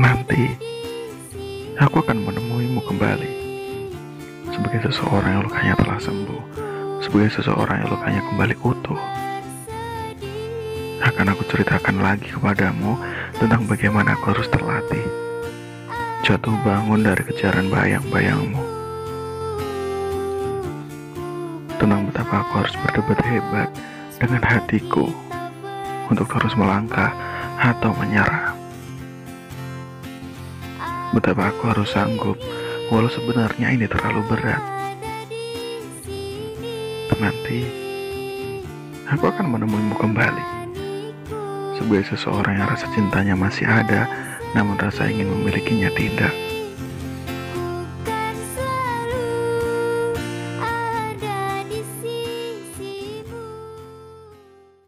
Nanti, aku akan menemuimu kembali sebagai seseorang yang lukanya telah sembuh, sebagai seseorang yang lukanya kembali utuh. Akan aku ceritakan lagi kepadamu tentang bagaimana aku harus terlatih jatuh bangun dari kejaran bayang-bayangmu. Tentang betapa aku harus berdebat hebat dengan hatiku untuk terus melangkah atau menyerah. Betapa aku harus sanggup walau sebenarnya ini terlalu berat. Nanti aku akan menemuimu kembali sebagai seseorang yang rasa cintanya masih ada namun rasa ingin memilikinya tidak.